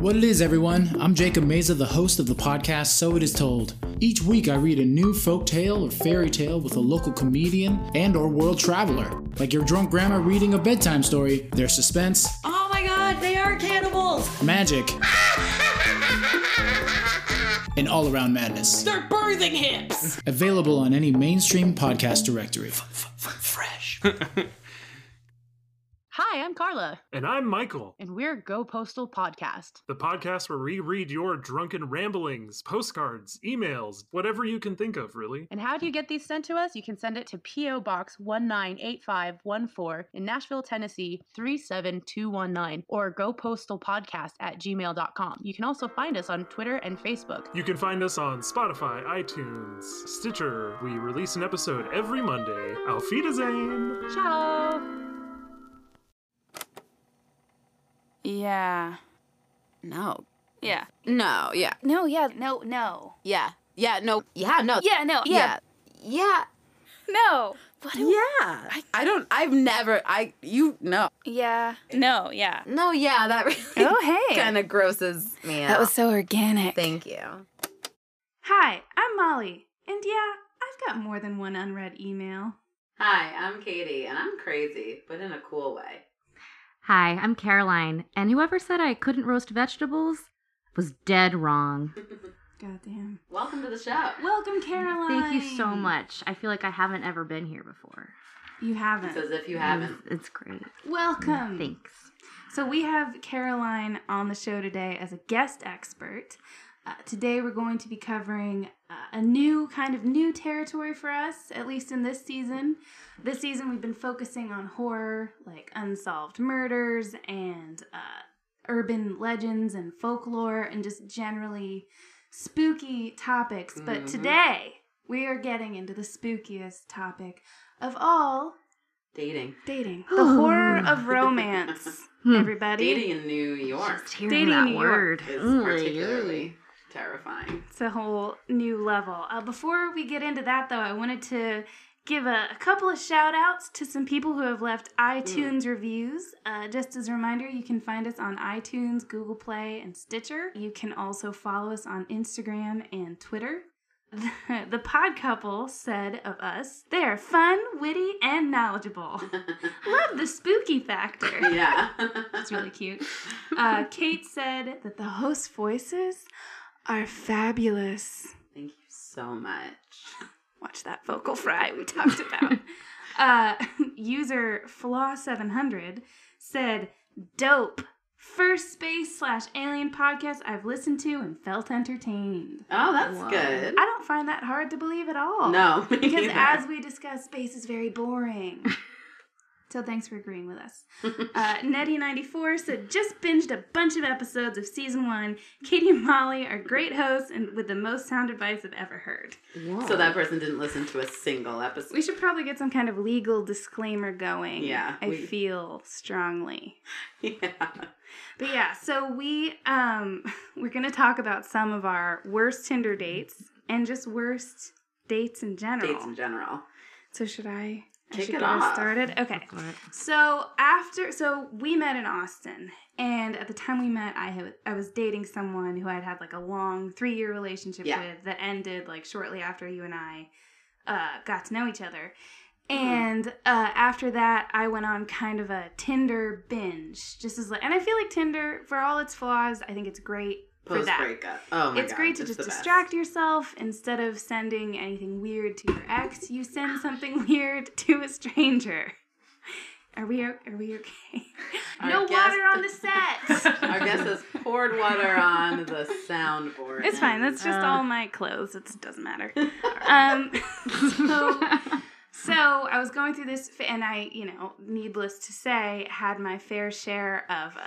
What it is, everyone. I'm Jacob Meza, the host of the podcast So It Is Told. Each week I read a new folk tale or fairy tale with a local comedian and or world traveler. Like your drunk grandma reading a bedtime story, there's suspense, Oh my god, they are cannibals! magic, and all-around madness. They're birthing hips! Available on any mainstream podcast directory. Fresh. Hi, I'm Carla, And I'm Michael, and we're Go Postal Podcast. the podcast where we read your drunken ramblings, postcards, emails, whatever you can think of, really. And how do you get these sent to us? You can send it to P.O. Box 198514 in Nashville, Tennessee 37219 or gopostalpodcast at gmail.com. You can also find us on Twitter and Facebook. You can find us on Spotify, iTunes, Stitcher. We release an episode every Monday. Auf Wiedersehen! Ciao! Yeah. No. Yeah. No. Yeah. No, yeah. No, no. Yeah. Yeah. No. Yeah. No. Yeah, no. Yeah. Yeah. No. What do- Yeah. I, don't. I've never. I. You. No. Yeah. No, yeah. No. Yeah. That really. Oh, hey. Kind of grosses me out. That was so organic. Thank you. Hi, I'm Molly. And yeah, I've got more than one unread email. Hi, I'm Katie, and I'm crazy, but in a cool way. Hi, I'm Caroline, and whoever said I couldn't roast vegetables was dead wrong. Goddamn. Welcome to the show. Welcome, Caroline. Thank you so much. I feel like I haven't ever been here before. You haven't. as if you haven't. It's, it's great. Welcome. Thanks. So we have Caroline on the show today as a guest expert. Uh, today we're going to be covering uh, a new kind of new territory for us, at least in this season. This season we've been focusing on horror, like unsolved murders and uh, urban legends and folklore, and just generally spooky topics. But Mhm. today we are getting into the spookiest topic of all Dating. dating, the horror of romance. Hmm. Everybody. Dating in New York Just hearing Dating that New York word. is Ugh, particularly terrifying. It's a whole new level. Uh, before we get into that, though, I wanted to give a, a couple of shout outs to some people who have left iTunes reviews. Uh, just as a reminder, you can find us on iTunes, Google Play, and Stitcher. You can also follow us on Instagram and Twitter. The, the pod couple said of us, they are fun, witty, and knowledgeable. Love the spooky factor. yeah. That's really cute. Uh, Kate said that the host voices are fabulous. Thank you so much. Watch that vocal fry we talked about. uh, user Flaw700 said, dope. First space slash alien podcast I've listened to and felt entertained. Oh, that's Wow. good. I don't find that hard to believe at all. No, Because neither. as we discussed, space is very boring. So thanks for agreeing with us. Uh, Nettie94 said, just binged a bunch of episodes of season one. Katie and Molly are great hosts and with the most sound advice I've ever heard. so that person didn't listen to a single episode. We should probably get some kind of legal disclaimer going. Yeah, I we- feel strongly. yeah. But yeah, so we um we're gonna talk about some of our worst Tinder dates and just worst dates in general. Dates in general. So should I? I Kick should it get us off. started. Okay. So after, so we met in Austin, and at the time we met, I had I was dating someone who I'd had like a long three year relationship Yeah. with that ended like shortly after you and I uh, got to know each other. Mm-hmm. And uh, after that, I went on kind of a Tinder binge, just as like, and I feel like Tinder, for all its flaws, I think it's great for Post that breakup. Oh my it's god. great to it's just distract yourself instead of sending anything weird to your ex. You send something weird to a stranger. Are we are we okay? Our no guest- water on the set. Our guest has poured water on the soundboard. it's fine. That's just Uh. all my clothes. It doesn't matter. Um, so, so I was going through this, and I, you know, needless to say, had my fair share of uh,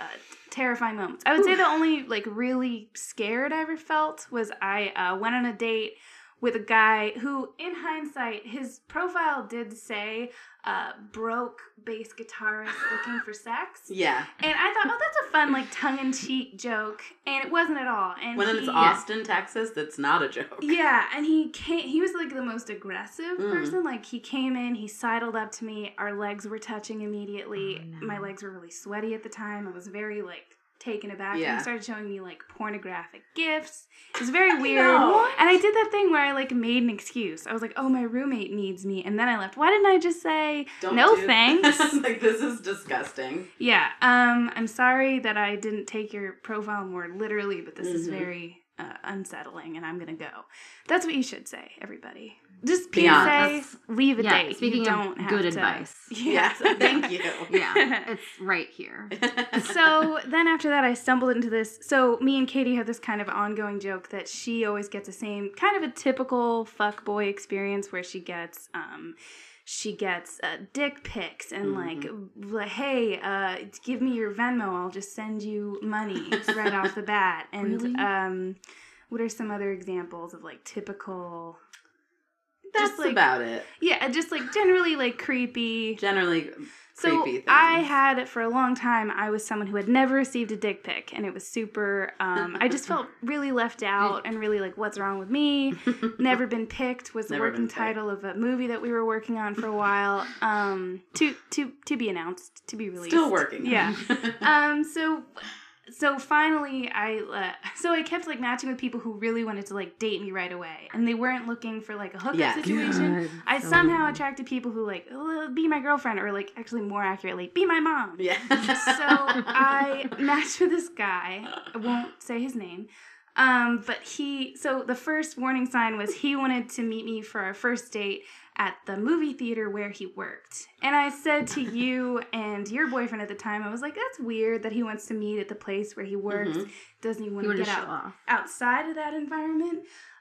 terrifying moments. I would say the only like really scared I ever felt was I uh, went on a date with a guy who, in hindsight, his profile did say uh, broke bass guitarist looking for sex. Yeah. And I thought, oh, that's a fun, like, tongue in cheek joke. And it wasn't at all. And When he, it's Austin, Texas, that's not a joke. Yeah, and he came, he was like the most aggressive Mm. person. Like, he came in, he sidled up to me, our legs were touching immediately. Oh, no. My legs were really sweaty at the time. I was very, like, taken aback. And he started showing me like pornographic gifts. It was very weird. And I did that thing where I like made an excuse. I was like, "Oh, my roommate needs me," and then I left. Why didn't I just say Don't no do- thanks? like this is disgusting. yeah. Um, I'm sorry that I didn't take your profile more literally, but this is Mhm. very uh, unsettling, and I'm gonna go. That's what you should say, everybody. Just Be PSA, honest. leave a yeah, date. speaking you don't of have good to- advice. Yes, thank you. Yeah, it's right here. so then after that i stumbled into this so me and katie have this kind of ongoing joke that she always gets the same kind of a typical fuck boy experience where she gets um she gets uh, dick pics and like, like, hey, uh, give me your Venmo. I'll just send you money right off the bat. And Really? um, what are some other examples of like typical? That's just like about it. yeah, just like generally like creepy. Generally So creepy things. I had for a long time I was someone who had never received a dick pic and it was super um, I just felt really left out and really like what's wrong with me never been picked was the Never working title of a movie that we were working on for a while um, to to to be announced to be released Still working. yeah um so so finally i uh, so i kept like matching with people who really wanted to like date me right away and they weren't looking for like a hookup Yes. situation God, I so somehow good. attracted people who like "Oh, be my girlfriend or like actually more accurately be my mom. yeah. So I matched with this guy. I won't say his name. Um, but he so the first warning sign was he wanted to meet me for our first date at the movie theater where he worked. And I said to you and your boyfriend at the time, I was like, that's weird that he wants to meet at the place where he works. Mhm. Doesn't he want to get out off. outside of that environment.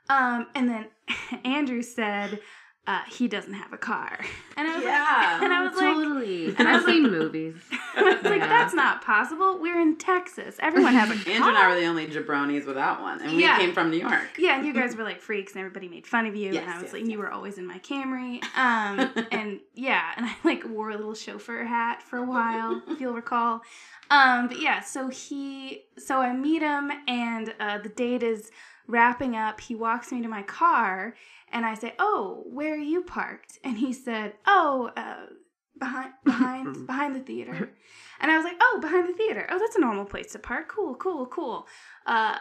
Um, and then Andrew said uh, he doesn't have a car, and I was Yeah. like, and I was like, totally. and I was I've seen movies. I was like, Yeah. that's not possible. We're in Texas. Everyone has a car. Andrew and I were the only jabronis without one, and we came from New York. yeah, and you guys were like freaks, and everybody made fun of you. Yes, and I was yes, like, you were always in my Camry. Um, and yeah, and I like wore a little chauffeur hat for a while, if you'll recall. Um, but yeah, so he, so I meet him, and uh, the date is wrapping up. He walks me to my car, and I say, "Oh, where are you parked?" And he said, "Oh, uh, behind, behind, behind the theater." And I was like, "Oh, behind the theater. Oh, that's a normal place to park. Cool, cool, cool." Uh,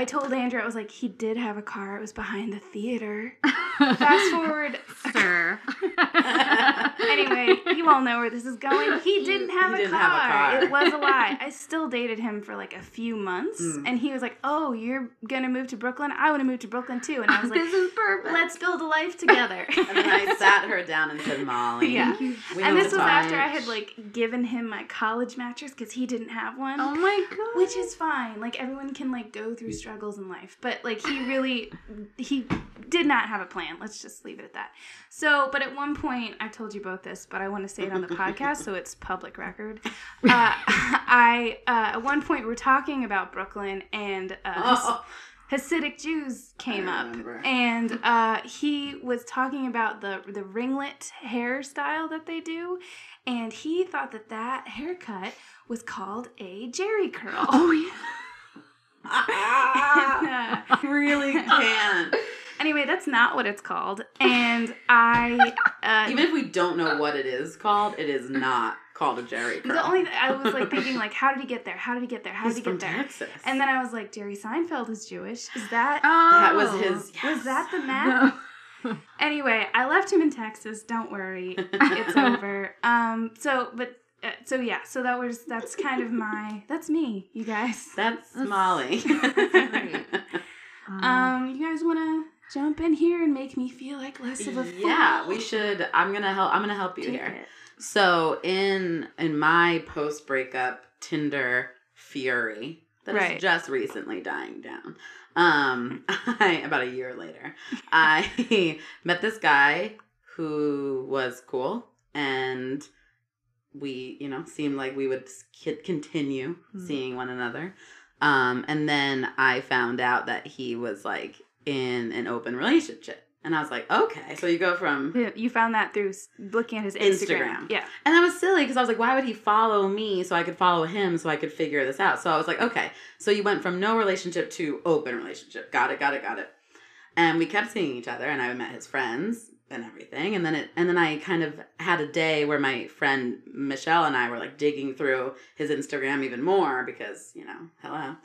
I told Andrew, I was like, he did have a car. It was behind the theater. Fast forward. sir. anyway, you all know where this is going. He didn't have, He a, didn't car. have a car. It was a lie. I still dated him for like a few months, Mm. and he was like, "Oh, you're gonna move to Brooklyn? I want to move to Brooklyn too." And I was like, this is perfect. "Let's build a life together." And then I sat her down and said, Molly. Yeah. we and this was talk." after I had like given him my college mattress because he didn't have one. oh my god. which is fine like everyone can like go through struggles in life but like he really he did not have a plan. Let's just leave it at that. So but at one point i told you both this but i want to say it on the podcast so it's public record. Uh, i uh, at one point we're talking about brooklyn and uh, Oh, Hasidic Jews came up, and uh, he was talking about the the ringlet hairstyle that they do, and he thought that that haircut was called a Jerry curl. Oh yeah. And, uh, really can't. anyway, that's not what it's called, and I uh, Even if we don't know what it is called, it is not called a Jerry curl. the only I was like thinking like, how did he get there? How did he get there? How He's did he get there? Texas. And then I was like, Jerry Seinfeld is Jewish. Is that Oh. that was his. was that the math? No. Anyway, I left him in Texas. Don't worry, it's over. Um, so but uh, so yeah, so that was that's kind of my that's me, you guys. That's Molly. great. Um, you guys want to jump in here and make me feel like less of a fool? yeah, we should. I'm gonna help. I'm gonna help you Take here. it. So in in my post breakup Tinder fury that is Right. just recently dying down. Um, I about a year later, I met this guy who was cool and we you know seemed like we would continue Hmm. seeing one another um and then i found out that he was like in an open relationship and i was like okay so you go from You found that through looking at his Instagram. Instagram. Yeah. and that was silly because I was like, why would he follow me so I could follow him so I could figure this out? So I was like, okay. So you went from no relationship to open relationship. Got it, got it, got it. and we kept seeing each other, and I met his friends and everything, and then it, and then I kind of had a day where my friend Michelle and I were like digging through his Instagram even more because you know, hello,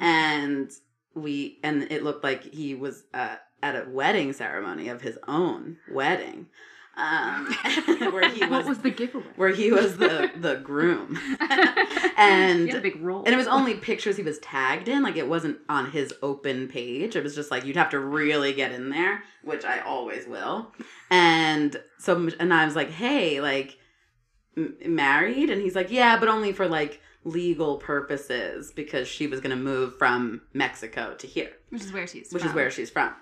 and we, and it looked like he was uh, at a wedding ceremony of his own wedding, um, where he what was, was the giveaway? where he was the the groom, and You had a big role. and it was only pictures he was tagged in. Like it wasn't on his open page. It was just like you'd have to really get in there, which I always will. And so, and I was like, hey, like m- married? And he's like, yeah, but only for like legal purposes because she was going to move from Mexico to here, Which is where she's which is where she's from.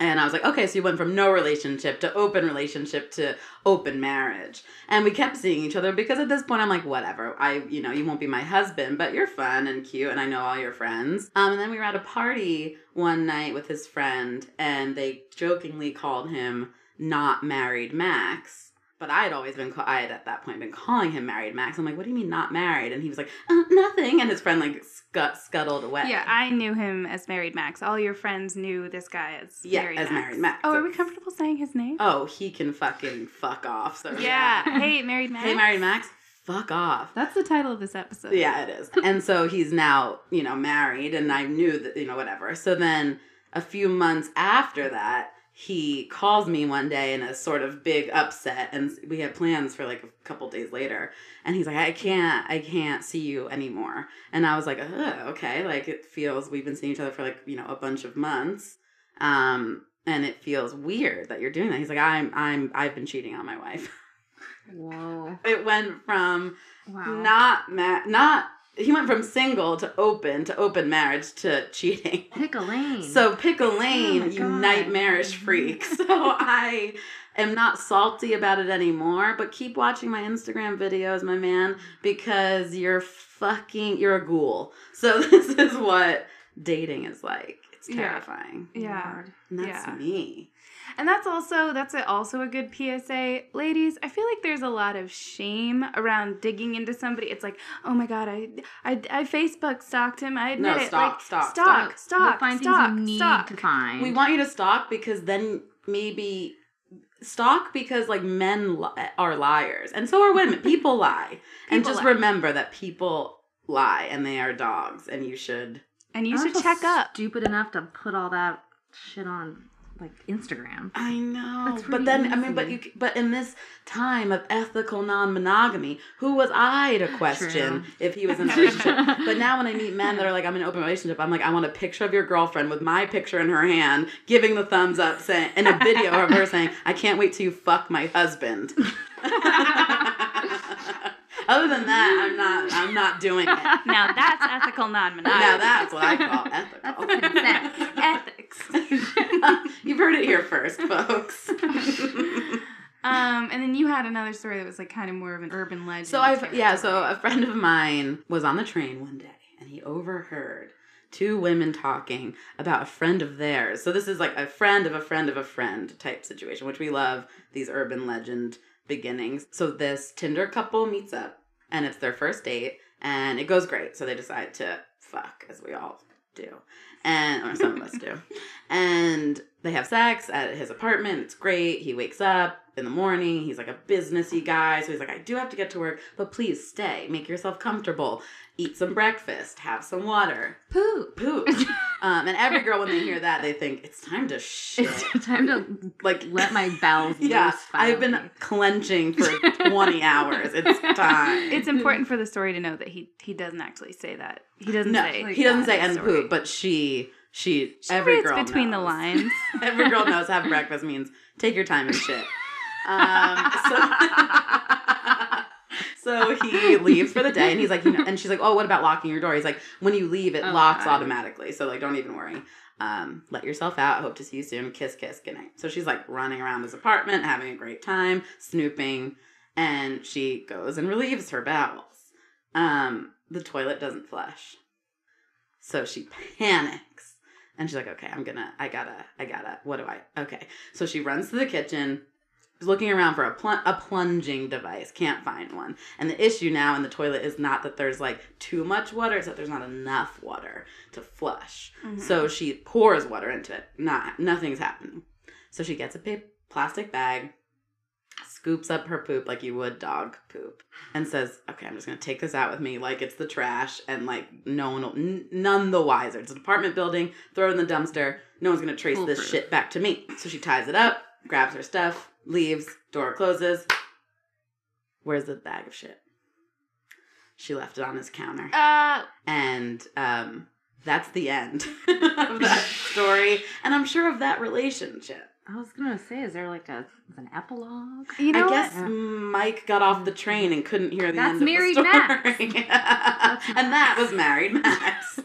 And I was like, okay, so you went from no relationship to open relationship to open marriage. And we kept seeing each other because at this point I'm like, whatever. I, you know, you won't be my husband, but you're fun and cute and I know all your friends. Um, and then we were at a party one night with his friend and they jokingly called him not married Max. But I had always been, ca- I had at that point been calling him married Max. I'm like, what do you mean not married? And he was like, uh, nothing. And his friend like scut, scuttled away. Yeah, I knew him as Married Max. All your friends knew this guy as Yeah, Married as Max. Married Max. Oh, are we comfortable saying his name? Oh, he can fucking fuck off. So yeah. hey, Married Max. Hey, married Max, fuck off. That's the title of this episode. Yeah, it is. and so he's now, you know, married, and I knew that, you know, whatever. So then a few months after that, he calls me one day in a sort of big upset, and we had plans for like a couple days later. And he's like, I can't, I can't see you anymore. And I was like, okay, like it feels, we've been seeing each other for like, you know, a bunch of months. Um, and it feels weird that you're doing that. He's like, I'm, I'm, I've been cheating on my wife. Whoa. It went from Wow. not ma- not he went from single to open to open marriage to cheating. Pick a lane. So pick a oh lane, Oh you God. nightmarish freak. So I am not salty about it anymore, but keep watching my Instagram videos, my man, because you're fucking you're a ghoul. So this is what dating is like. It's Yeah. terrifying. Yeah. And that's Yeah. me. And that's also that's a, also a good PSA, ladies. I feel like there's a lot of shame around digging into somebody. It's like, oh my god, I I, I Facebook stalked him. I admit No, it. stalk, like, stalk, stalk, stalk. stalk, You'll find stalk, things you need stalk. to find. We want you to stalk because then maybe stalk because like men li- are liars and so are women. People lie. and just lie. remember that people lie and they are dogs and you should And you I should check up. Stupid enough to put all that shit on like Instagram. I know. That's but then I mean but you but in this time of ethical non-monogamy, who was I to question True. if he was in a relationship? but now when I meet men that are like I'm in an open relationship, I'm like I want a picture of your girlfriend with my picture in her hand, giving the thumbs up saying in a video of her saying, "I can't wait till you fuck my husband." Other than that, I'm not I'm not doing it. now that's ethical non-monogamy. Now that's what I call ethical. ethics. You've heard it here first, folks. Um, and then you had another story that was like kind of more of an urban legend. so I've yeah, so a friend of mine was on the train one day and he overheard two women talking about a friend of theirs. So this is like a friend of a friend of a friend type situation, which we love these urban legend beginnings. So this Tinder couple meets up and it's their first date and it goes great. So they decide to fuck as we all do. And or some of us do. And they have sex at his apartment. It's great. He wakes up in the morning. He's like a businessy guy. So he's like, I do have to get to work, but please stay. Make yourself comfortable. Eat some breakfast. Have some water. Poop. Poop. um, and every girl, when they hear that, they think it's time to shit. It's time to like, let my bowels yeah, loose. I've been clenching for 20 hours. It's time. it's important for the story to know that he he doesn't actually say that. He doesn't no, say he doesn't say and story. poop, but she, she, She every girl between the lines. Every girl knows have breakfast means take your time and shit. Um, so, so he leaves for the day, and he's like, you know, and she's like, oh, what about locking your door? He's like, when you leave, it Oh, locks God. automatically, so like, don't even worry. Um, let yourself out. Hope to see you soon. Kiss, kiss, good night. So she's like running around his apartment, having a great time, snooping, and she goes and relieves her bowels. Um, the toilet doesn't flush, so she panics. And she's like, okay, I'm gonna, I gotta, I gotta, what do I, okay. So she runs to the kitchen, looking around for a, pl- a plunging device, can't find one. And the issue now in the toilet is not that there's like too much water, it's that there's not enough water to flush. Mhm. So she pours water into it. Not nothing's happening. So she gets a pa- plastic bag, scoops up her poop like you would dog poop, and says, "Okay, I'm just gonna take this out with me like it's the trash, and like no one, will, n- none the wiser. It's an apartment building. Throw it in the dumpster. No one's gonna trace this shit back to me." So she ties it up, grabs her stuff, leaves. Door closes. Where's the bag of shit? She left it on his counter Uh, and um, that's the end of that story, and I'm sure of that relationship. I was gonna say, is there like a an epilogue? you know I what? guess Mike got off the train and couldn't hear the That's end of the story, Max. and that was Married Max.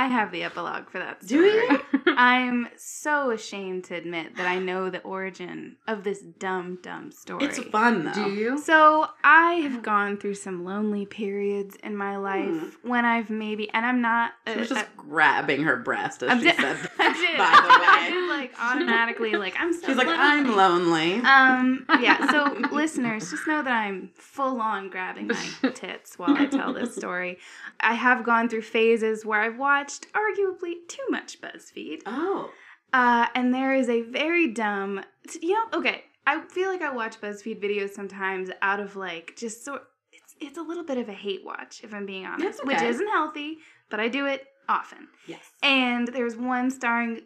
I have the epilogue for that story. Do you? I'm so ashamed to admit that I know the origin of this dumb, dumb story. it's fun though. Do you? So I have gone through some lonely periods in my life when I've maybe, and I'm not. She was uh, just grabbing her breast as I she did, said. I did. By I the did way, like automatically like I'm so she's like, "I'm lonely." Um, yeah, so listeners, just know that I'm full on grabbing my tits while I tell this story. I have gone through phases where I've watched arguably too much BuzzFeed. oh, Uh, and there is a very dumb, you know, okay, I feel like I watch BuzzFeed videos sometimes out of like just sort it's it's a little bit of a hate watch if I'm being honest, That's which isn't healthy, but I do it often. yes. And there's one starring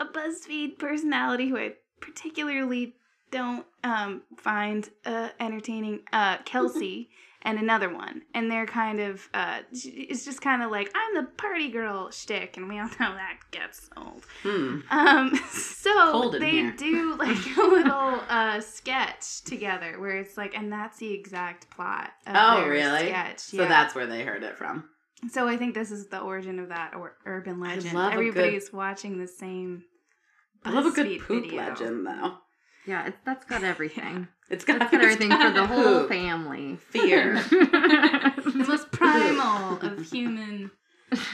a BuzzFeed personality who I particularly don't um, find uh, entertaining, uh, Kelsey, and another one. And they're kind of, uh, it's just kind of like, I'm the party girl shtick, and we all know that gets old. Hmm. Um, so they here. do like a little uh, sketch together where it's like, and that's the exact plot. Of Oh, their really? Sketch. So yeah. that's where they heard it from. So I think this is the origin of that or- urban legend. love a good- Everybody's watching the same. I love a good BuzzFeed poop video. legend, though. Yeah, it's, that's got everything. It's got, That's it's everything got for the whole poop, family. Fear. The most primal of human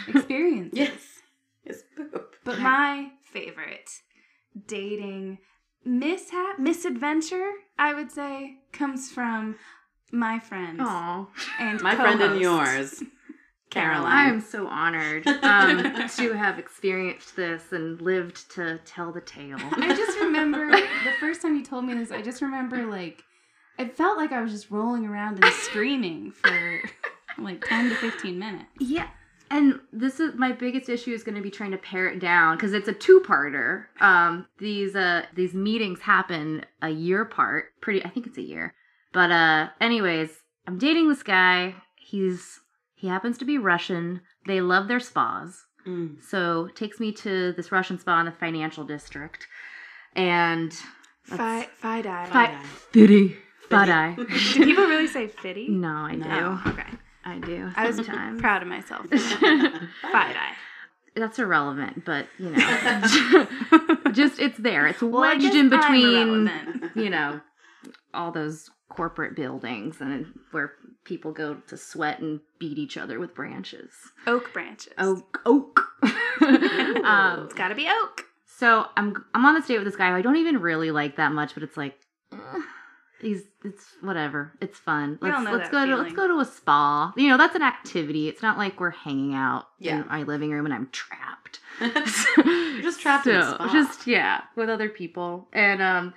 experiences. yes. It's poop. But my favorite dating mishap, misadventure, I would say, comes from my friend Aw. and My friend and yours, Caroline. I am so honored um, to have experienced this and lived to tell the tale. I just remember the first time you told me this, I just remember like it felt like I was just rolling around and screaming for like 10 to 15 minutes. Yeah. And this is my biggest issue is going to be trying to pare it down because it's a two-parter. Um, these uh these meetings happen a year apart. Pretty, I think it's a year. But uh, anyways, I'm dating this guy. He's he happens to be Russian. They love their spas. Mm. So takes me to this Russian spa in the financial district, and Fi fi die. Fi- Fitty. Fiddy. Do people really say fitty? No, I No. do. Okay. I do. I was sometimes. proud of myself. FiDi. That's irrelevant, but you know, just it's there. It's wedged guess in between, you know, all those corporate buildings and where people go to sweat and beat each other with branches. Oak branches. Oak, oak. um, It's gotta be oak. so I'm I'm on this date with this guy who I don't even really like that much, but it's like. eh, He's it's whatever. It's fun. We Let's all know let's go to let's go to a spa. You know, that's an activity. It's not like we're hanging out Yeah. in my living room and I'm trapped. Just trapped in a So, spa. Just yeah, with other people. And um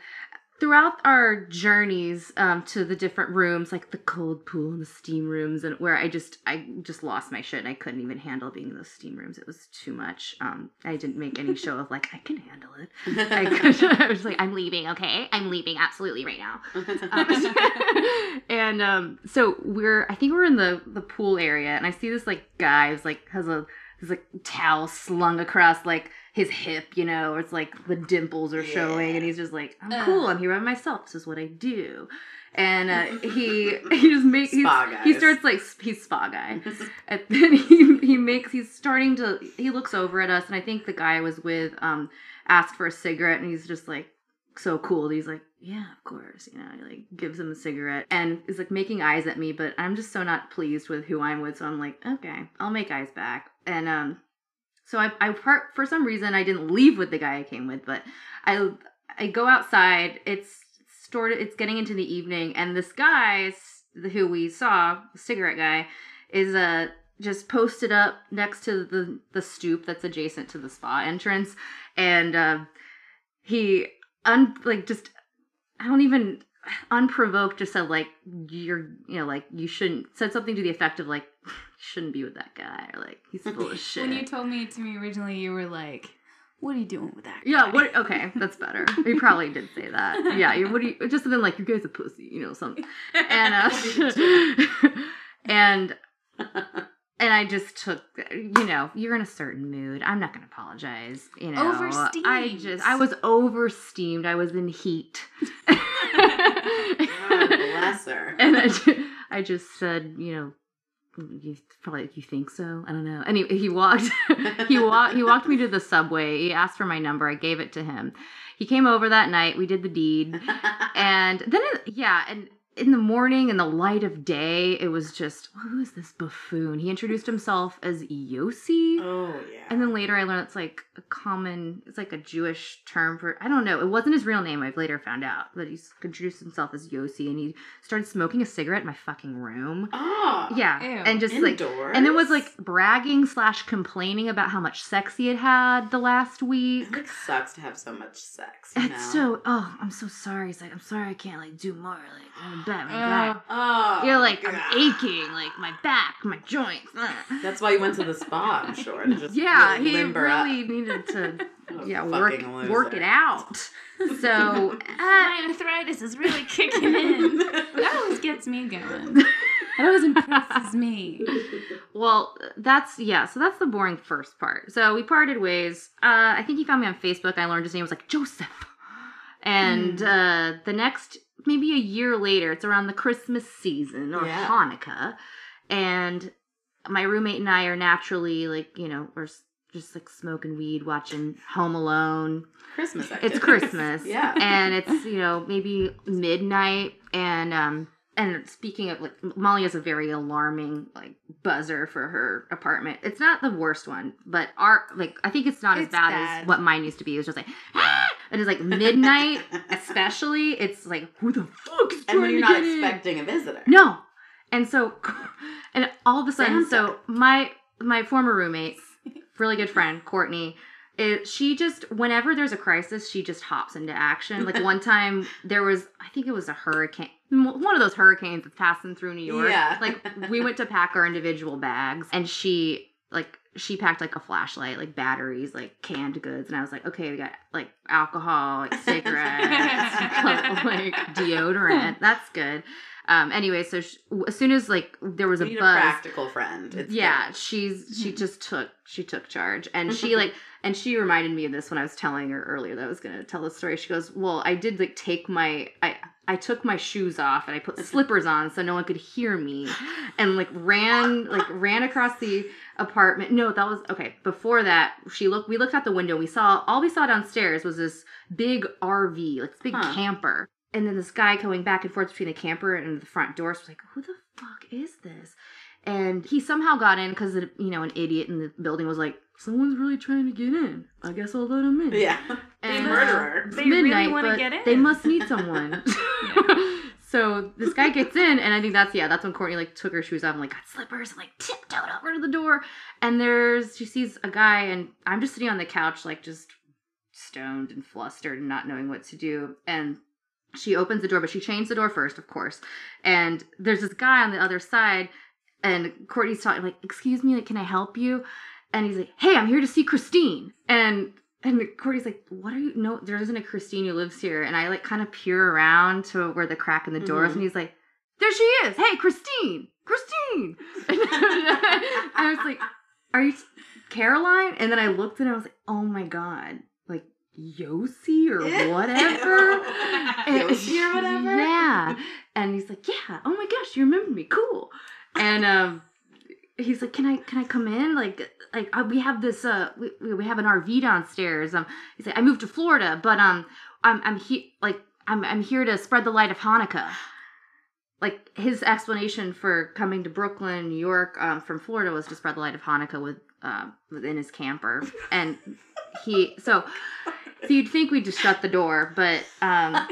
throughout our journeys um to the different rooms, like the cold pool and the steam rooms and where I just I just lost my shit and I couldn't even handle being in those steam rooms. It was too much. Um I didn't make any show of like I can handle it. I, could, I was like, I'm leaving, okay? I'm leaving absolutely right now. Um, and um, so we're, I think we're in the the pool area, and I see this like guy who's like has a his like towel slung across like his hip, you know, or it's like the dimples are showing, and he's just like, I'm cool, I'm here by myself. This is what I do. And uh, he he just makes he starts like he's spa guy, and then he he makes he's starting to he looks over at us, and I think the guy I was with um asked for a cigarette, and he's just like so cool. He's like, yeah, of course. You know, he like gives him a cigarette and is like making eyes at me, but I'm just so not pleased with who I'm with. So I'm like, okay, I'll make eyes back. And um, so I, I part for some reason I didn't leave with the guy I came with, but I I go outside. It's of it's getting into the evening, and this guy who we saw, the cigarette guy, is uh just posted up next to the the stoop that's adjacent to the spa entrance, and uh, he un like just I don't even unprovoked just said like you're you know like you shouldn't said something to the effect of like shouldn't be with that guy or like he's full of shit. When you told me to me originally, you were like, "What are you doing with that?" yeah, what? Okay, that's better. He probably did say that. Yeah, you what do you just then like you guys a pussy, you know something, and uh, and and I just took you know you're in a certain mood. I'm not gonna apologize. You know, I just I was oversteamed. I was in heat. God bless her. and I, ju- I just said, you know, you probably you think so. I don't know. anyway he, walked he walked he walked me to the subway. He asked for my number. I gave it to him. He came over that night. We did the deed. And then it, yeah, and in the morning in the light of day, it was just who is this buffoon? He introduced himself as Yossi. oh yeah. And then later I learned it's like a common, it's like a Jewish term for, I don't know. It wasn't his real name, I've later found out. But he introduced himself as Yossi and he started smoking a cigarette in my fucking room. oh Yeah. Ew. And just like, Indoors? and it was like bragging slash complaining about how much sex he had had the last week. It like sucks to have so much sex. You It's know? so, oh, I'm so sorry. He's like, I'm sorry I can't like do more. Like, I'm my Uh, back. Oh, You're like, God. I'm aching, like my back, my joints. uh." That's why you went to the spa, I'm sure. To just yeah, really he limber up. really needed to yeah work loser. work it out. So uh, My arthritis is really kicking in. That always gets me going. That always impresses me. well, that's yeah. So that's the boring first part. So we parted ways. Uh, I think he found me on Facebook. I learned his name was like Joseph. And uh, the next, maybe a year later, it's around the Christmas season or Yeah. Hanukkah, and my roommate and I are naturally like you know we're just like smoking weed, watching Home Alone. Christmas. it's. Christmas. yeah. And it's, you know, maybe midnight and um and speaking of like Molly has a very alarming like buzzer for her apartment. It's not the worst one, but our like I think it's not as bad, bad. as what mine used to be. It was just like ah! And it's like midnight especially. It's like who the fuck is and when you're not get in? expecting a visitor. No. And so and all of a sudden Santa. so my my former roommate, really good friend, Courtney, it, she just whenever there's a crisis, she just hops into action. Like one time there was I think it was a hurricane one of those hurricanes that's passing through New York. Yeah. Like we went to pack our individual bags and she like she packed like a flashlight, like batteries, like canned goods, and I was like, okay, we got like alcohol, like cigarettes, like deodorant. That's good. Um. Anyway, so sh as soon as like there was a buzz, a practical friend. It's yeah, good. she's she just took she took charge, and she like and she reminded me of this when I was telling her earlier that I was gonna tell the story. She goes, "Well, I did like take my I I took my shoes off and I put slippers on so no one could hear me, and like ran like ran across the apartment. No, that was okay. Before that, she looked. We looked out the window. We saw all we saw downstairs was this big RV, like this big Huh. camper, and then this guy going back and forth between the camper and the front door. So was like, "Who the fuck is this?" And he somehow got in because you know an idiot in the building was like, "Someone's really trying to get in. I guess I'll let him in." Yeah. And, the uh, murderer. it's They really midnight, wanna get in. They must need someone. so this guy gets in, and I think that's yeah, that's when Courtney like took her shoes off and like got slippers and like tiptoed over to the door. And there's she sees a guy, and I'm just sitting on the couch like just stoned and flustered and not knowing what to do. And she opens the door, but she chains the door first, of course. And there's this guy on the other side, and Courtney's talking like, "Excuse me, like, can I help you?" And he's like, "Hey, I'm here to see Christine." And and Courtney's like, "What are you? No, there isn't a Christine who lives here." And I like kind of peer around to where the crack in the door is, Mhm. and he's like, "There she is! Hey, Christine, Christine!" And I was like, "Are you Caroline?" And then I looked and I was like, "Oh my god!" Like Yossi or whatever. Yoshi or whatever? Yeah. And he's like, Yeah, oh my gosh, you remember me. Cool. And um he's like, Can I can I come in? Like like uh, we have this uh we, we have an RV downstairs. Um he's like, I moved to Florida, but um I'm I'm here like I'm I'm here to spread the light of Hanukkah. Like his explanation for coming to Brooklyn, New York, um, from Florida was to spread the light of Hanukkah with um within his camper. And he so So you'd think we'd just shut the door, but um,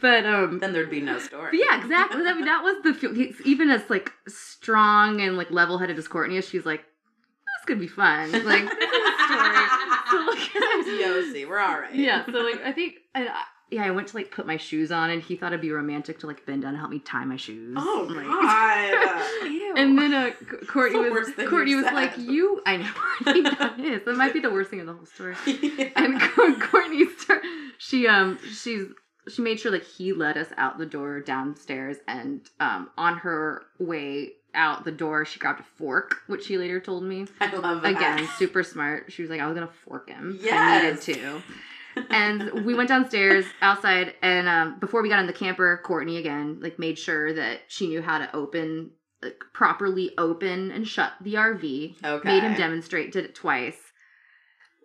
but um, then there'd be no story. Yeah, exactly. Mean, that was the feel. he's- Even as like strong and like level-headed as Courtney is, she's like, "This could be fun." Like, this is a story. So like, Yossi, we're all right. yeah. So like, I think, and I, yeah, I went to like put my shoes on, and he thought it'd be romantic to like bend down and help me tie my shoes. Oh Like- God. And then uh, Courtney the was Courtney was like, "You, I know, I think that is. That might be the worst thing in the whole story." and Cour- Courtney she um she's she made sure like he led us out the door downstairs and um on her way out the door she grabbed a fork which she later told me. I love that. again super smart. She was like i was gonna fork him. I needed to. And we went downstairs outside and um before we got in the camper courtney again like made sure that she knew how to open like properly open and shut the rv Okay. made him demonstrate did it twice.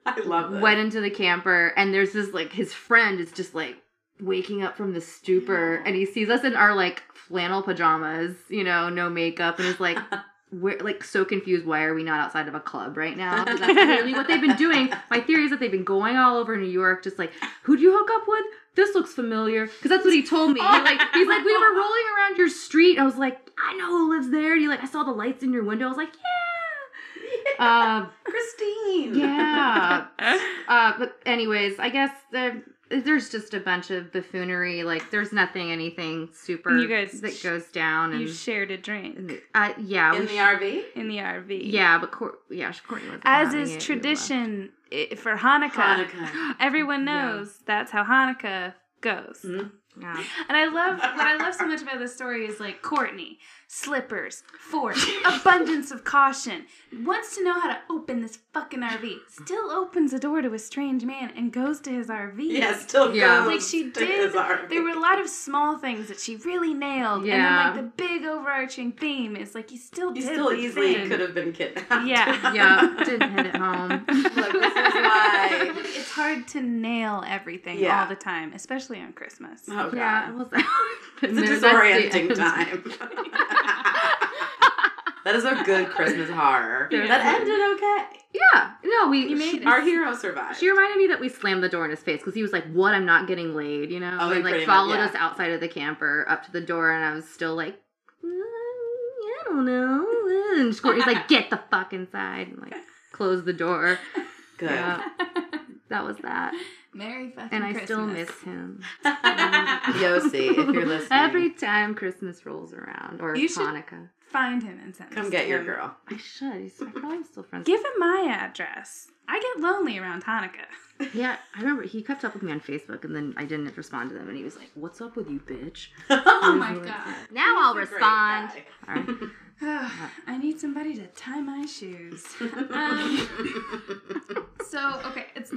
I love this. went into the camper and there's this like his friend is just like waking up from the stupor and he sees us in our like flannel pajamas you know no makeup and is like we're like so confused. Why are we not outside of a club right now? 'Cause that's clearly what they've been doing. My theory is that they've been going all over new york just like who'd you hook up with? This looks familiar. Because that's what he told me. He, like he's like we were rolling around your street. I was like i know who lives there. And he like i saw the lights in your window. I was like yeah. Um Christine. yeah. uh, but anyways, I guess the, there's just a bunch of buffoonery. Like, there's nothing, anything super And you guys that sh- goes down. And You shared a drink uh, yeah, In the sh- RV. in the RV. yeah, but Cour- yeah, Courtney was As is tradition i- for Hanukkah, Hanukkah. everyone Yeah. knows that's how Hanukkah goes. Mhm. Yeah. And I love what I love so much about this story is like Courtney, slippers, fork, abundance of caution, wants to know how to open this fucking RV. Still opens the door to a strange man and goes to his RV. Yeah, still Yeah. goes Like she to did. his RV. There were a lot of small things that she really nailed. Yeah. And then like the big overarching theme is like you still You did still easily things. could have been kidnapped. Yeah. Yeah, didn't hit it home. Look, this is why. It's hard to nail everything Yeah. all the time, especially on Christmas. Oh god. Yeah, it was. It's a No, that's the disorienting time. That is a good Christmas horror. Yeah. That ended okay. Yeah, no, we. You made she. Our hero survived. She reminded me that we slammed the door in his face because he was like, "What? I'm not getting laid," you know. Oh, he and like pretty much- followed yeah. us outside of the camper up to the door, and I was still like, "Mm, "I don't know." And Courtney's like, "Get the fuck inside!" And like, close the door. Good. Yeah, that was that. Merry fucking And I Christmas. still miss him Yossi, if you're listening, every time Christmas rolls around or You should- Hanukkah. Find him and send come this get to your him. girl. I should. He's I probably still friends. Give him my address. I get lonely around Hanukkah. Yeah, I remember he kept up with me on Facebook, and then I didn't respond to them, and he was like, "What's up with you, bitch?" Oh my god. Now I'll He's a great respond. guy. All right. I need somebody to tie my shoes. Um, so okay, it's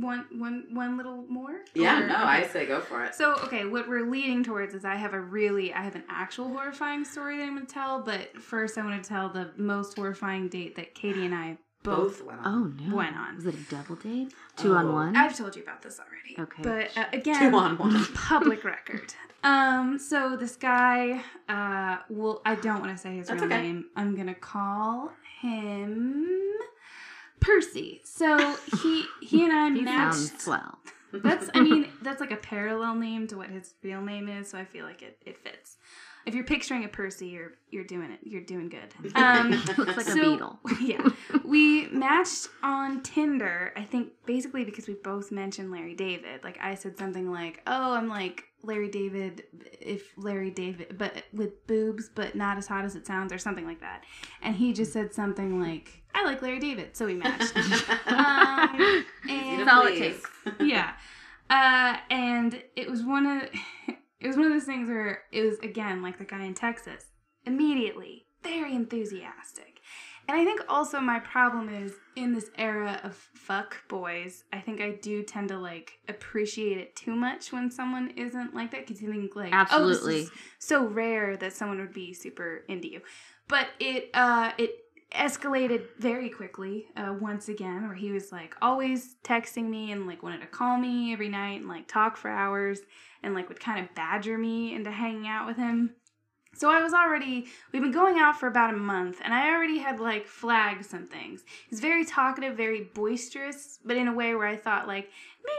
one one one little more. yeah, Or- no, okay. I say go for it. So okay, what we're leading towards is I have a really I have an actual horrifying story that I'm going to tell, but first I want to tell the most horrifying date that Katie and I both. Both went on. Oh no! Went on. Was it a double date? Two on Oh. one. I've told you about this already. Okay. But uh, again, Two on one. public record. Um, so this guy, uh, well, I don't want to say his That's real okay. name. I'm gonna call him Percy. So he he and I he matched. swell. That's I mean that's like a parallel name to what his real name is, so I feel like it, it fits. If you're picturing a Percy, you're you're doing it. You're doing good. Um, Looks like a beetle. yeah, we matched on Tinder. I think basically because we both mentioned Larry David. Like I said something like, "Oh, I'm like Larry David, if Larry David, but with boobs, but not as hot as it sounds," or something like that. And he just said something like, "I like Larry David," so we matched. um, and That's all it takes. yeah. Uh, and it was one of it was one of those things where it was again like the guy in Texas, immediately very enthusiastic. And I think also my problem is in this era of fuck boys, I think I do tend to like appreciate it too much when someone isn't like that because you think like oh Absolutely. this is so rare that someone would be super into you. But it uh it escalated very quickly uh, once again where he was like always texting me and like wanted to call me every night and like talk for hours and like would kind of badger me into hanging out with him So I was already, we've been going out for about a month, and I already had like flagged some things. He's very talkative, very boisterous, but in a way where I thought, like,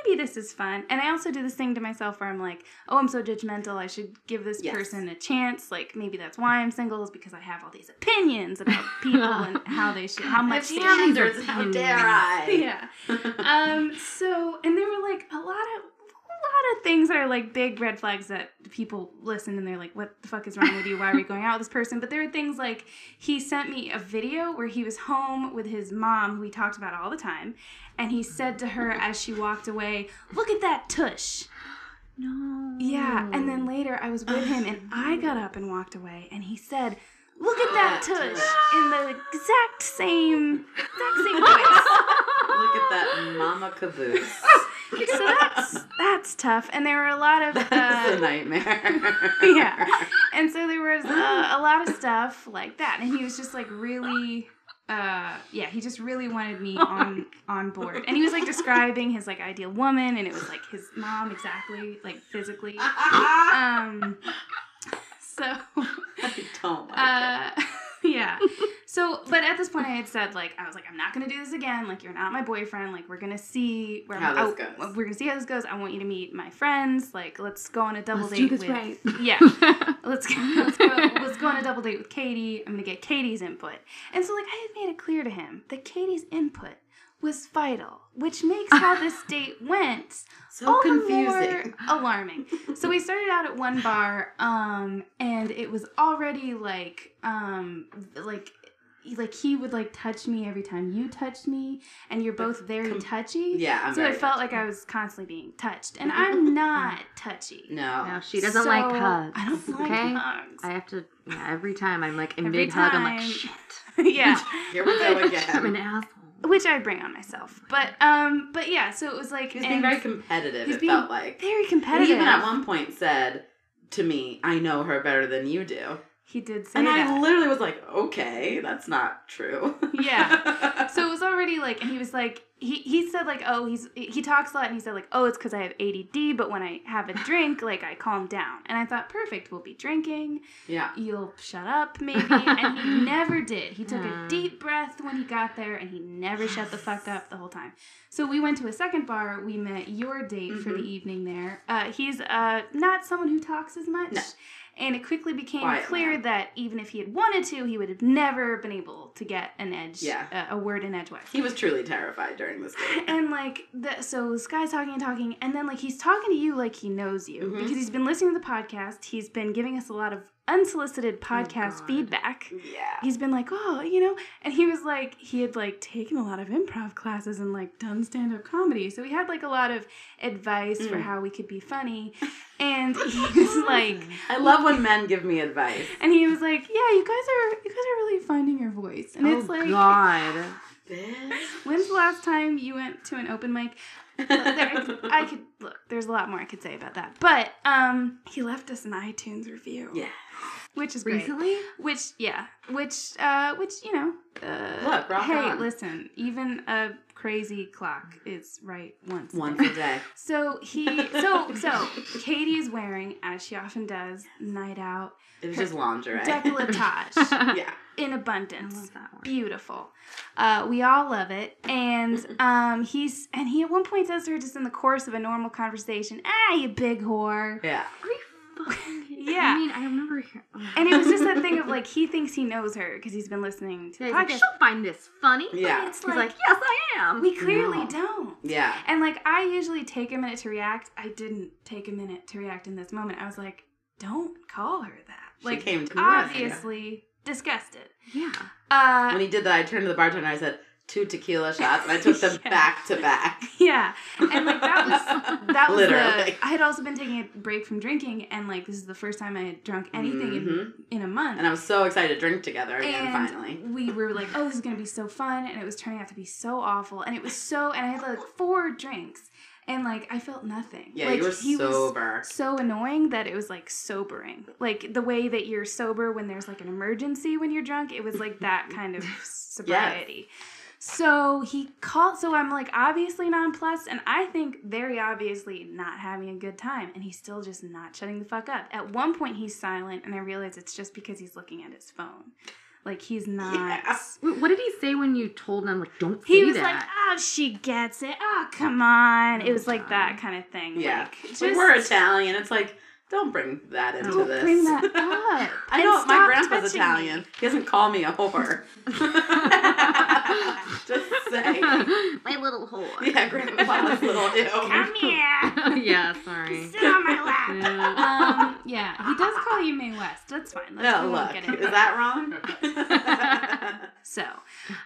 maybe this is fun. And I also do this thing to myself where I'm like, oh, I'm so judgmental. I should give this Yes. person a chance. Like, maybe that's why I'm single, is because I have all these opinions about people and how they should, how much Standards, how dare I? yeah. Um. So, and there were like a lot of of things that are like big red flags that people listen and they're like, "What the fuck is wrong with you? Why are we going out with this person?" But there are things like he sent me a video where he was home with his mom, who he talked about all the time, and he said to her as she walked away, "Look at that tush." No. Yeah, and then later I was with him and I got up and walked away and he said, "Look at that tush," in the exact same exact same voice. Look at that mama caboose. so that's that's tough, and there were a lot of That's a uh, nightmare. yeah, and so there was uh, a lot of stuff like that, and he was just like really. Uh, yeah, he just really wanted me on on board, and he was like describing his like ideal woman, and it was like his mom exactly, like physically. Um, so I don't like uh, yeah. So, but at this point, I had said like I was like I'm not gonna do this again. Like you're not my boyfriend. Like we're gonna see where How I'm, this oh, goes. We're gonna see how this goes. I want you to meet my friends. Like let's go on a double Let's date do this with right. yeah. Let's go, let's go let's go on a double date with Katie. I'm gonna get Katie's input. And so like I had made it clear to him that Katie's input was vital, which makes how this date went So all the confusing. more alarming. So we started out at one bar, um, and it was already like, um, like, like he would like touch me every time you touched me, and you're both very Com- touchy. Yeah, I'm so very it felt touchy. like I was constantly being touched, and I'm not touchy. No. No, she doesn't like hugs. I don't like okay? hugs. I have to. Yeah, every time I'm like in Every mid hug, I'm like shit. yeah. Here we go again. I'm again. an asshole. Which I bring on myself, but um, but yeah. So it was like He was being very competitive, he's it being felt like. very competitive. He even at one point said to me, I know her better than you do. He did say And that. I literally was like, okay, that's not true. Yeah. so it was already like and he was like he, he said like oh he's he talks a lot and he said like oh it's because i have add but when i have a drink like i calm down and i thought perfect we'll be drinking yeah. you'll shut up maybe and he never did he took a Hmm. deep breath when he got there and he never shut the fuck up the whole time so we went to a second bar we met your date for the Mhm. evening there uh, he's uh, not someone who talks as much No. And it quickly became Quiet clear man. that even if he had wanted to he would have never been able to get an edge Yeah. uh, a word in edgewise He was truly terrified during this date. and like the, so this guy's talking and talking and then like he's talking to you like he knows you Mhm. because he's been listening to the podcast he's been giving us a lot of unsolicited podcast God. feedback Yeah. he's been like oh you know and he was like he had like taken a lot of improv classes and like done stand-up comedy so he had like a lot of advice for Mm. how we could be funny and he was like I love when men give me advice. and he was like yeah you guys are you guys are really finding your voice and oh it's like God. When's the last time you went to an open mic? There, I could look. There's a lot more I could say about that, but um, he left us an iTunes review. Yeah. which is great. Recently? Which yeah, which uh, which you know, uh, Look, rock hey, on. listen, even a crazy clock is right once. a Once a day. So he, so so Katie is wearing, as she often does, night out It was just lingerie. decolletage yeah. In I abundance love that one. beautiful. Uh, we all love it, and um, he's and he at one point says to her just in the course of a normal conversation, "Ah, you big whore," Yeah. Are you Yeah. I mean, I remember. hear- and it was just that thing of like he thinks he knows her because he's been listening to Yeah, the he's like, she'll find this funny. Yeah. It's He's like, like, yes, I am. we clearly No. don't. Yeah. And like I usually take a minute to react. I didn't take a minute to react in this moment. I was like, "Don't call her that." She Like came to the rescue. obviously disgusted. yeah. Uh, When he did that, I turned to the bartender and I said, two tequila shots, and I took them Yeah. back to back. Yeah, and like that was that was Literally. the. I had also been taking a break from drinking, and like this is the first time I had drunk anything in, Mhm. in a month. And I was so excited to drink together again, And finally. we were like, "Oh, this is gonna be so fun," and it was turning out to be so awful. And it was so, and I had like four drinks, and like I felt nothing. Yeah, like, you were he was sober. so annoying that it was like sobering. Like the way that you're sober when there's like an emergency when you're drunk, it was like that kind of sobriety. So he called. So I'm like obviously nonplussed, and I think very obviously not having a good time, and he's still just not shutting the fuck up. At one point, he's silent, and I realize it's just because he's looking at his phone. Like he's not. Yeah. Wait, What did he say when you told him like don't say He was that? like, "Oh, she gets it. Oh, come on." It was like that kind of thing. Yeah. Like, just like we're Italian. It's like, don't bring that into Don't this. bring that up. I know my grandpa's Italian. me. He doesn't call me a whore. Just saying. my little whore. Yeah, grandpa's little ew. Come here. yeah, sorry. Sit on my lap. Yeah. um, yeah, he does call you Mae West. That's fine. Let's, No, we won't look, get into is that wrong? So,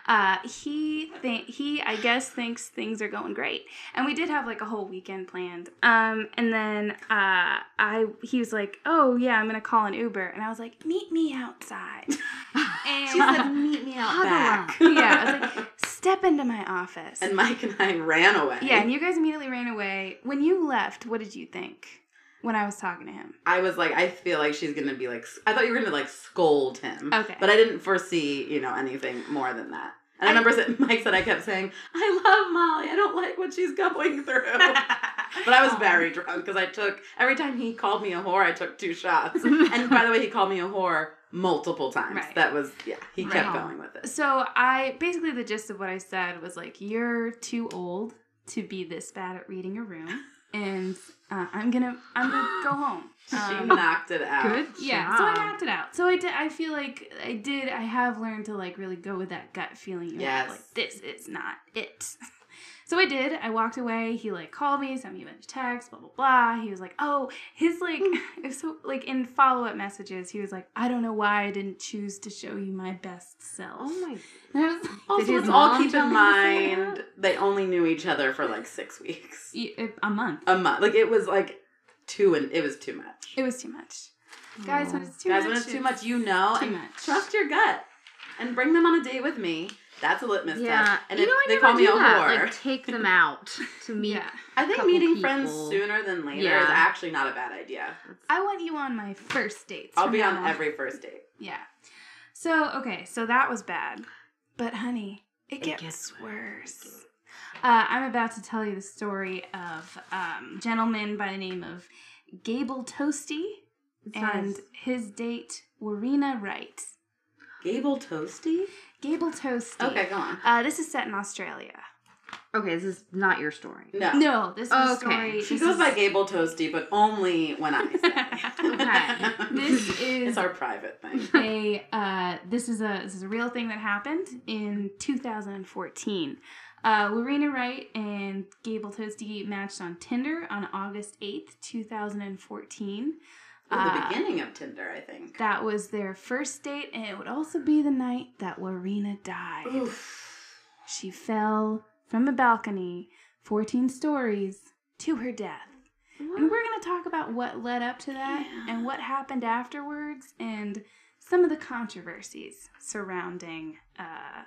uh, he think he I guess thinks things are going great, and we did have like a whole weekend planned. Um, and then uh, I he was like, "Oh yeah, I'm gonna call an Uber," and I was like, "Meet me outside." And she said, "Meet me out Huddle back." yeah, I was like, "Step into my office." And Mike and I ran away. yeah, and you guys immediately ran away. When you left, what did you think when I was talking to him? I was like, I feel like she's gonna be like, I thought you were gonna like scold him. Okay. But I didn't foresee, you know, anything more than that. And I, I- remember Mike said I kept saying, I love Molly. I don't like what she's going through. but I was very drunk because I took every time he called me a whore, I took two shots. and by the way, he called me a whore multiple times. Right. That was yeah. He kept Right. going with it. So I basically the gist of what I said was like, you're too old to be this bad at reading a room, and uh, I'm gonna I'm gonna go home. She Um, knocked it out. Good yeah, so I knocked it out. So I did. I feel like I did. I have learned to like really go with that gut feeling. Yes. like this is not it. So I did. I walked away. He like called me, sent me a bunch of texts, blah blah blah. He was like, "Oh, his like, mm. it was so like in follow up messages, he was like, I don't know why I didn't choose to show you my best self." Oh my. And I was Did his all keep in him to say that? mind they only knew each other for like six weeks, a month. a month. Like it was like two, and it was too much. It was too much. Guys, when it's too Guys, much, when it's too much, you know, too much. trust your gut, and bring them on a date with me. That's a litmus Yeah, test. And you if know I they never call me a that. whore, Like take them out to meet. Yeah. I think couple meeting friends sooner than later Yeah. is actually not a bad idea. I want you on my first dates. I'll from be now on every first date. Yeah. So okay, so that was bad, but honey, it, It gets, gets worse. Uh, I'm about to tell you the story of um, gentleman by the name of Gable Tostee It's and his date Warriena Wright. Gable Tostee? Gable Tostee. Okay, go on. Uh, this is set in Australia. Okay, this is not your story. No. No, this is a Okay. story. She this goes is- by Gable Tostee, but only when I say. Okay. This is It's our private thing. a uh, this is a this is a real thing that happened in 2014. Uh, Lorena Wright and Gable Tostee matched on Tinder on August 8th, 2014. The Uh, beginning of Tinder, I think. That was their first date, and it would also be the night that Lorena died. Oof. She fell from a balcony 14 stories to her death. And we're going to talk about what led up to that Yeah. and what happened afterwards and some of the controversies surrounding uh,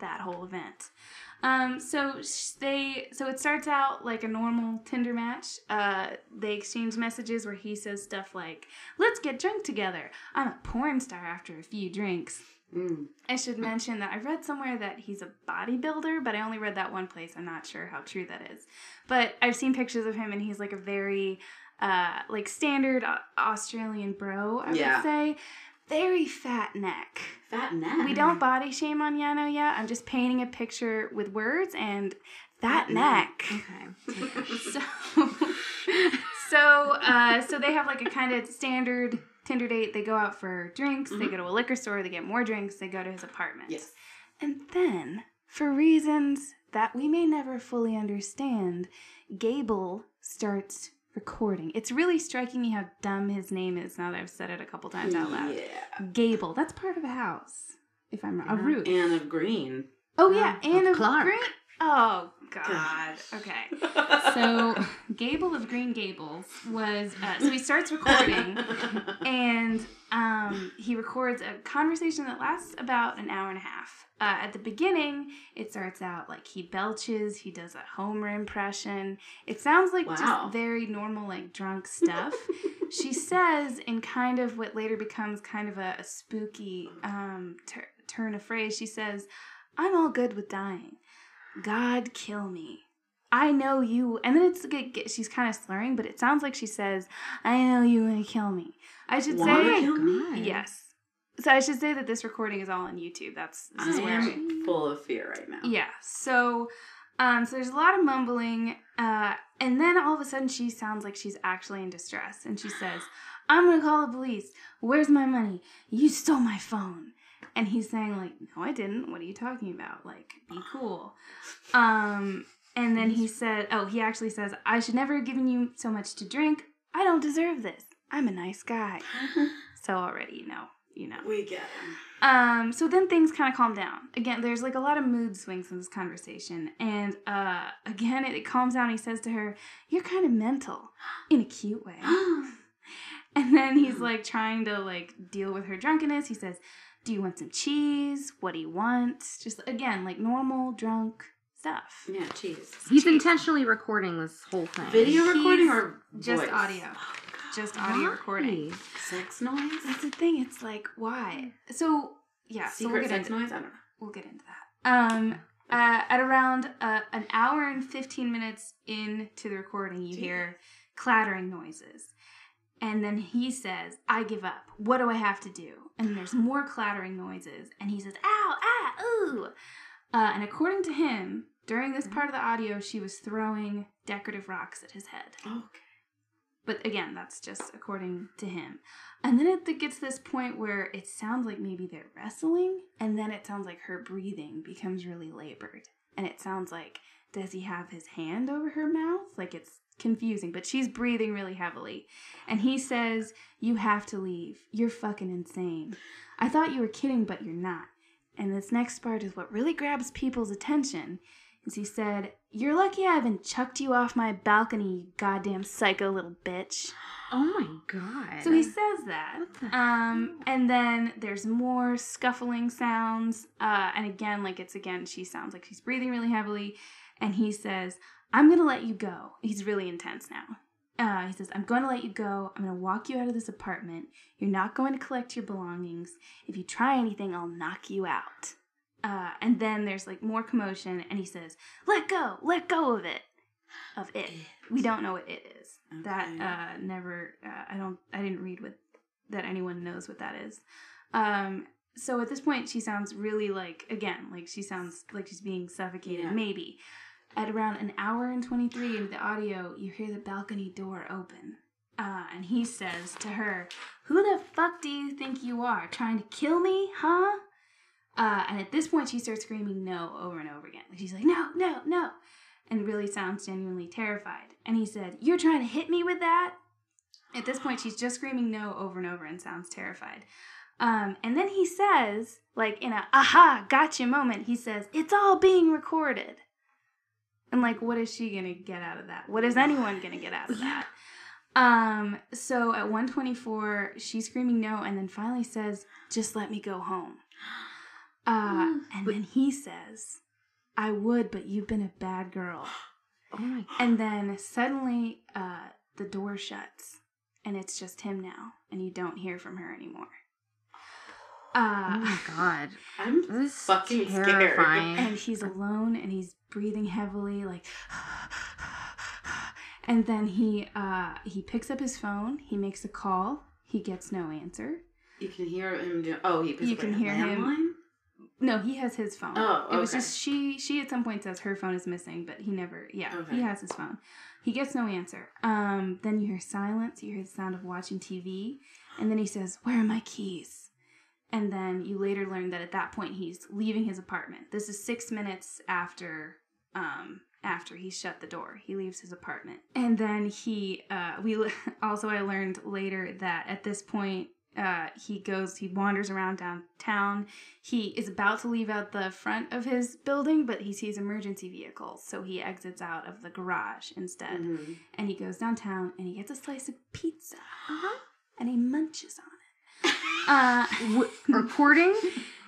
that whole event. Um, so they so it starts out like a normal Tinder match. Uh, they exchange messages where he says stuff like, "Let's get drunk together. I'm a porn star after a few drinks." Mm. I should mention that I read somewhere that he's a bodybuilder, but I only read that one place. I'm not sure how true that is. But I've seen pictures of him and he's like a very uh like standard Australian bro, I Yeah. would say. Very fat neck. Fat neck. We don't body shame on Yano yet. I'm just painting a picture with words and fat Fat neck. Okay. So, so, uh, so they have like a kind of standard Tinder date. They go out for drinks. They Mhm. go to a liquor store. They get more drinks. They go to his apartment. Yes. And then, for reasons that we may never fully understand, Gable starts recording. It's really striking me how dumb his name is now that I've said it a couple times out loud. Yeah. Gable. That's part of a house. If I'm wrong, a roof. Anne of Green. oh yeah, Anne of of Clark. Green. Oh God. Okay. So Gable of Green Gables was uh, so he starts recording and um, he records a conversation that lasts about an hour and a half. Uh, at the beginning, it starts out like he belches, he does a Homer impression. It sounds like Wow. just very normal, like drunk stuff. she says, in kind of what later becomes kind of a, a spooky um, tur turn of phrase, she says, I'm all good with dying. God kill me. I know you. And then it's like, she's kind of slurring, but it sounds like she says, I know you want to kill me. I should Wanna say, kill me? yes. So I should say that this recording is all on YouTube. That's this is I where I, am full of fear right now. yeah. So, um, so there's a lot of mumbling, uh, and then all of a sudden she sounds like she's actually in distress, and she says, "I'm gonna call the police. Where's my money? You stole my phone." And he's saying like, "No, I didn't. What are you talking about? Like, be cool." Um, and then he said, "Oh, he actually says I should never have given you so much to drink. I don't deserve this. I'm a nice guy." so already, you know, you know. We get him. Um, so then things kind of calm down. Again, there's like a lot of mood swings in this conversation. And uh again it, it calms down. He says to her, You're kind of mental. In a cute way. and then he's like trying to like deal with her drunkenness. He says, Do you want some cheese? What do you want? Just again, like normal drunk stuff. Yeah, cheese. He's intentionally recording this whole thing. Video He's recording or just voice? audio. Oh, Just audio Why? recording. Sex noise? That's the thing. It's like, why? So yeah, so we'll Secret get sex into noise? I don't know. we'll get into that. Um, uh, at around uh, an hour and 15 minutes into the recording, you hear clattering noises. And then he says, I give up. What do I have to do? And there's more clattering noises. And he says, ow, ah, ooh. Uh, and according to him, during this part of the audio, she was throwing decorative rocks at his head. Okay. But again, that's just according to him. And then it gets to this point where it sounds like maybe they're wrestling, and then it sounds like her breathing becomes really labored. And it sounds like, does he have his hand over her mouth? Like it's confusing, but she's breathing really heavily. And he says, You have to leave. You're fucking insane. I thought you were kidding, but you're not. And this next part is what really grabs people's attention. Is he said, You're lucky I haven't chucked you off my balcony, you goddamn psycho little bitch. Oh my god. So he says that. What the Um, and then there's more scuffling sounds. Uh, and again, like it's again, she sounds like she's breathing really heavily. And he says, I'm gonna let you go. He's really intense now. Uh, he says, I'm going to let you go. I'm going to walk you out of this apartment. You're not going to collect your belongings. If you try anything, I'll knock you out. Uh, and then there's like more commotion, and he says, Let go, let go of it. Of it. We don't know what it is. That uh, never, uh, I don't, I didn't read what, that anyone knows what that is. Um, so at this point, she sounds really like, again, like she sounds like she's being suffocated, Yeah. maybe. At around an hour and 23 into the audio, you hear the balcony door open. Uh, and he says to her, Who the fuck do you think you are? Trying to kill me, huh? Uh, and at this point, she starts screaming no over and over again. She's like, No, no, no. And really sounds genuinely terrified. And he said, You're trying to hit me with that? At this point, she's just screaming no over and over and sounds terrified. Um, and then he says, like in a aha, gotcha moment, he says, It's all being recorded. And like, what is she gonna get out of that? What is anyone gonna get out of that? Um, so at 124, she's screaming no, and then finally says, Just let me go home. Uh, and then he says, I would, but you've been a bad girl. Oh my And then suddenly, uh, the door shuts, and it's just him now, and you don't hear from her anymore. Oh Uh, my god. I'm This is fucking scared. and he's alone and he's breathing heavily like and then he uh he picks up his phone he makes a call he gets no answer You can hear him do. Oh, he You can hear him. no he has his phone Oh, it was just she she at some point says her phone is missing but he never yeah Okay. he has his phone he gets no answer um then you hear silence you hear the sound of watching tv and then he says where are my keys and then you later learn that at that point he's leaving his apartment. This is six minutes after um after he shut the door. He leaves his apartment. And then he uh we also i learned later that at this point uh he goes he wanders around downtown. He is about to leave out the front of his building but he sees emergency vehicles. So he exits out of the garage instead. Mhm. and he goes downtown and he gets a slice of pizza. Uh-huh. and he munches on it uh W- recording?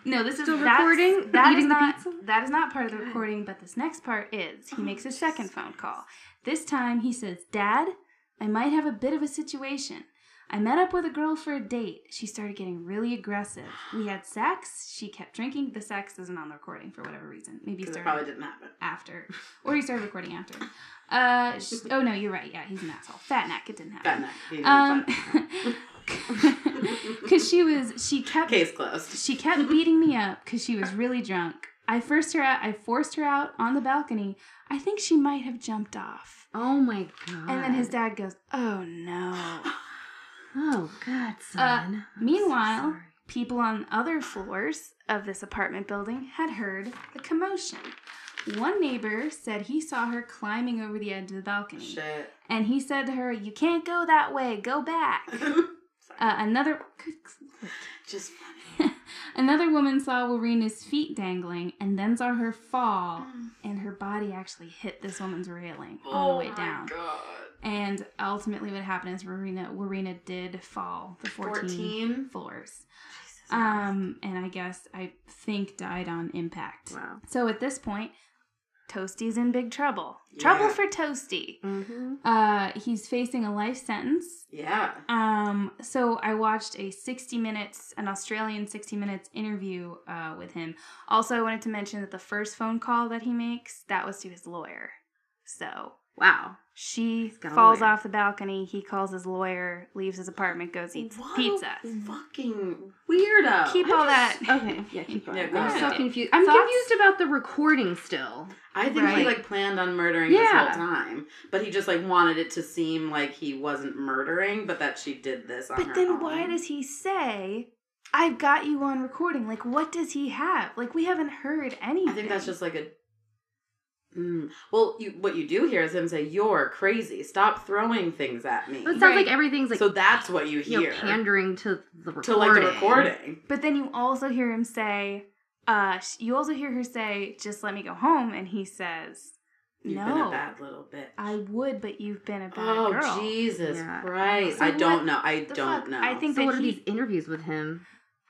no, this is Still that's- recording? That is not that is not part of the recording, but this next part is. He makes a second phone call. This time he says, "Dad, I might have a bit of a situation. I met up with a girl for a date. She started getting really aggressive. We had sex. She kept drinking. The sex isn't on the recording for whatever reason. Maybe he Because it started probably didn't happen. after, or he started recording after. Uh, oh no, you're right. Yeah, he's an asshole. Fat neck. It didn't happen. Fat neck. Um. because she was she kept Case closed. she kept beating me up because she was really drunk. I forced her out. I forced her out on the balcony. I think she might have jumped off. Oh my god. And then his dad goes, "Oh no." Oh god, uh, son. I'm so meanwhile. People on other floors of this apartment building had heard the commotion. One neighbor said he saw her climbing over the edge of the balcony. Shit. And he said to her, You can't go that way, go back. Uh, another Just funny. another woman saw Warriena's feet dangling and then saw her fall, Mm. and her body actually hit this woman's railing all the way Oh my down. God. And ultimately, what happened is Warriena Warriena did fall the 14, 14? floors. Jesus Um, and I guess I think died on impact. Wow. So at this point, Tostee's in big trouble. Trouble Yeah. for Toasty. Mm-hmm. Uh, he's facing a life sentence. Yeah. Um, so I watched a 60 minutes, an Australian 60 minutes interview uh, with him. Also, I wanted to mention that the first phone call that he makes, that was to his lawyer. So Wow. she falls off the balcony. He calls his lawyer, leaves his apartment, goes eats What pizza. fucking weirdo. Keep I all just- that. Okay, yeah, keep going. Yeah, go I'm so confused. I'm Thoughts? confused about the recording still. I think he like planned on murdering Yeah. this whole time, but he just like wanted it to seem like he wasn't murdering, but that she did this on her But then own. why does he say, I've got you on recording? Like, what does he have? Like, we haven't heard anything. I think that's just like a. Mm. Well, you what you do hear is him say, "You're crazy. Stop throwing things at me." But it sounds Right. like everything's like so that's what you you hear know, pandering to the recording. to like the recording. But then you also hear him say, uh, you also hear her say, just let me go home. And he says, You've no, been a bad little bit. I would, but you've been a bad Oh girl. Oh Jesus Yeah. Christ! So I don't what know. I don't fuck? know. I think So that what are these interviews with him?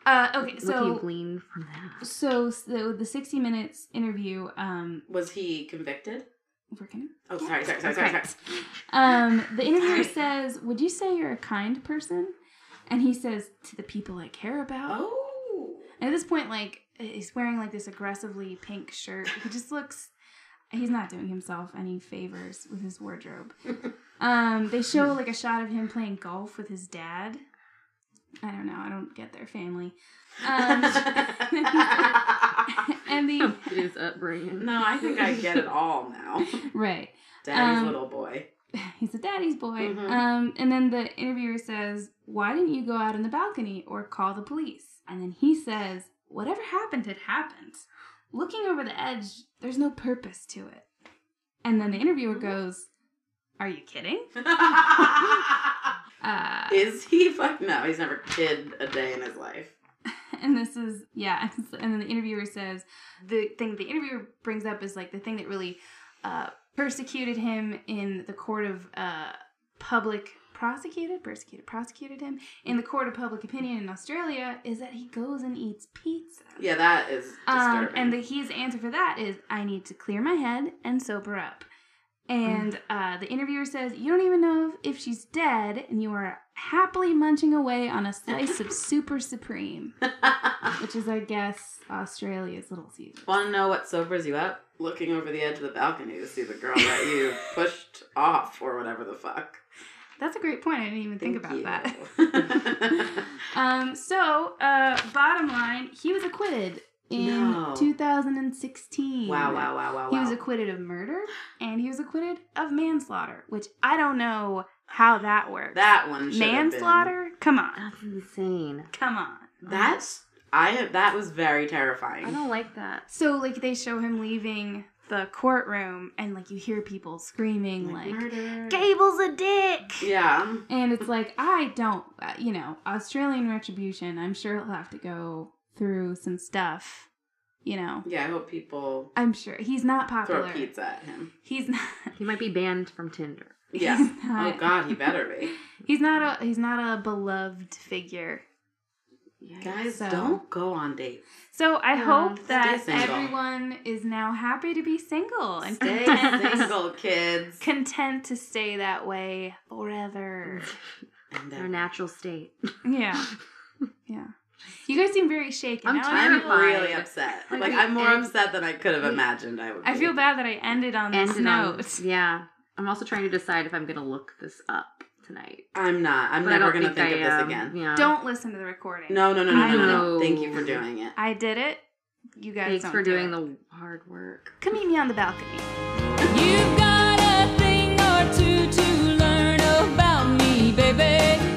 Uh, okay, what can you so, glean from that? so, so the 60 minutes interview, um, was he convicted? we're gonna Oh, sorry, sorry, sorry, sorry, Okay. sorry. Um, the interviewer Sorry. says, "Would you say you're a kind person?" And he says, "To the people I care about." Oh, And at this point, like he's wearing like this aggressively pink shirt. He just looks. He's not doing himself any favors with his wardrobe. Um, they show like a shot of him playing golf with his dad. I don't know. I don't get their family. Um, and the His upbringing. no, I think I get it all now. right. Daddy's Um, little boy. he's a daddy's boy. Mhm. Um, and then the interviewer says, "Why didn't you go out on the balcony or call the police?" And then he says, "Whatever happened had happened. Looking over the edge, there's no purpose to it." And then the interviewer goes, "Are you kidding?" Uh, Is he? Fuck no, he's never kid a day in his life. and this is yeah and then the interviewer says the thing the interviewer brings up is like the thing that really uh, persecuted him in the court of uh, public prosecuted persecuted prosecuted him in the court of public opinion in australia is that he goes and eats pizza Yeah, that is um, and the, his answer for that is i need to clear my head and sober up and uh, the interviewer says you don't even know if, if she's dead and you are happily munching away on a slice of super supreme which is, I guess, Australia's Little Caesars. Want to know what sobers you up? Looking over the edge of the balcony to see the girl that you pushed off or whatever the fuck. That's a great point. I didn't even think Thank about you. that. um, so, uh, bottom line, he was acquitted in No. 2016. wow, wow, wow, wow, He wow. was acquitted of murder and he was acquitted of manslaughter, which I don't know how that works. that one should have been- manslaughter? Come on, That's insane. come on. That's I. That was very terrifying. I don't like that. So, like, they show him leaving the courtroom, and like you hear people screaming, like, murder. "Gable's a dick!" Yeah. And it's like, I don't, uh, you know, Australian retribution, I'm sure he'll have to go through some stuff, you know. Yeah, I hope people I'm sure he's not popular. throw popular. pizza at him. He's not. He might be banned from Tinder. Yeah. He's oh God, he better be. He's not a. He's not a beloved figure. Guys, So- don't go on dates. So I Yeah, hope that everyone is now happy to be single and Stay content, single, kids. content to stay that way forever. And, uh, natural state. Yeah. Yeah. You guys seem very shaken. I'm Now I I'm really upset. Like, Like I'm more end- upset than I could have imagined I would. I be. feel bad that I ended on this Ended on- note. yeah. I'm also trying to decide if I'm gonna look this up tonight. I'm not. I'm But never gonna think, I of this am. again. Yeah. Don't listen to the recording. No, no, no, no, I no, no, no. Thank you for doing it. I did it. You guys Thanks don't for do doing it. the hard work. Come meet me on the balcony. You've got a thing or two to learn about me, baby.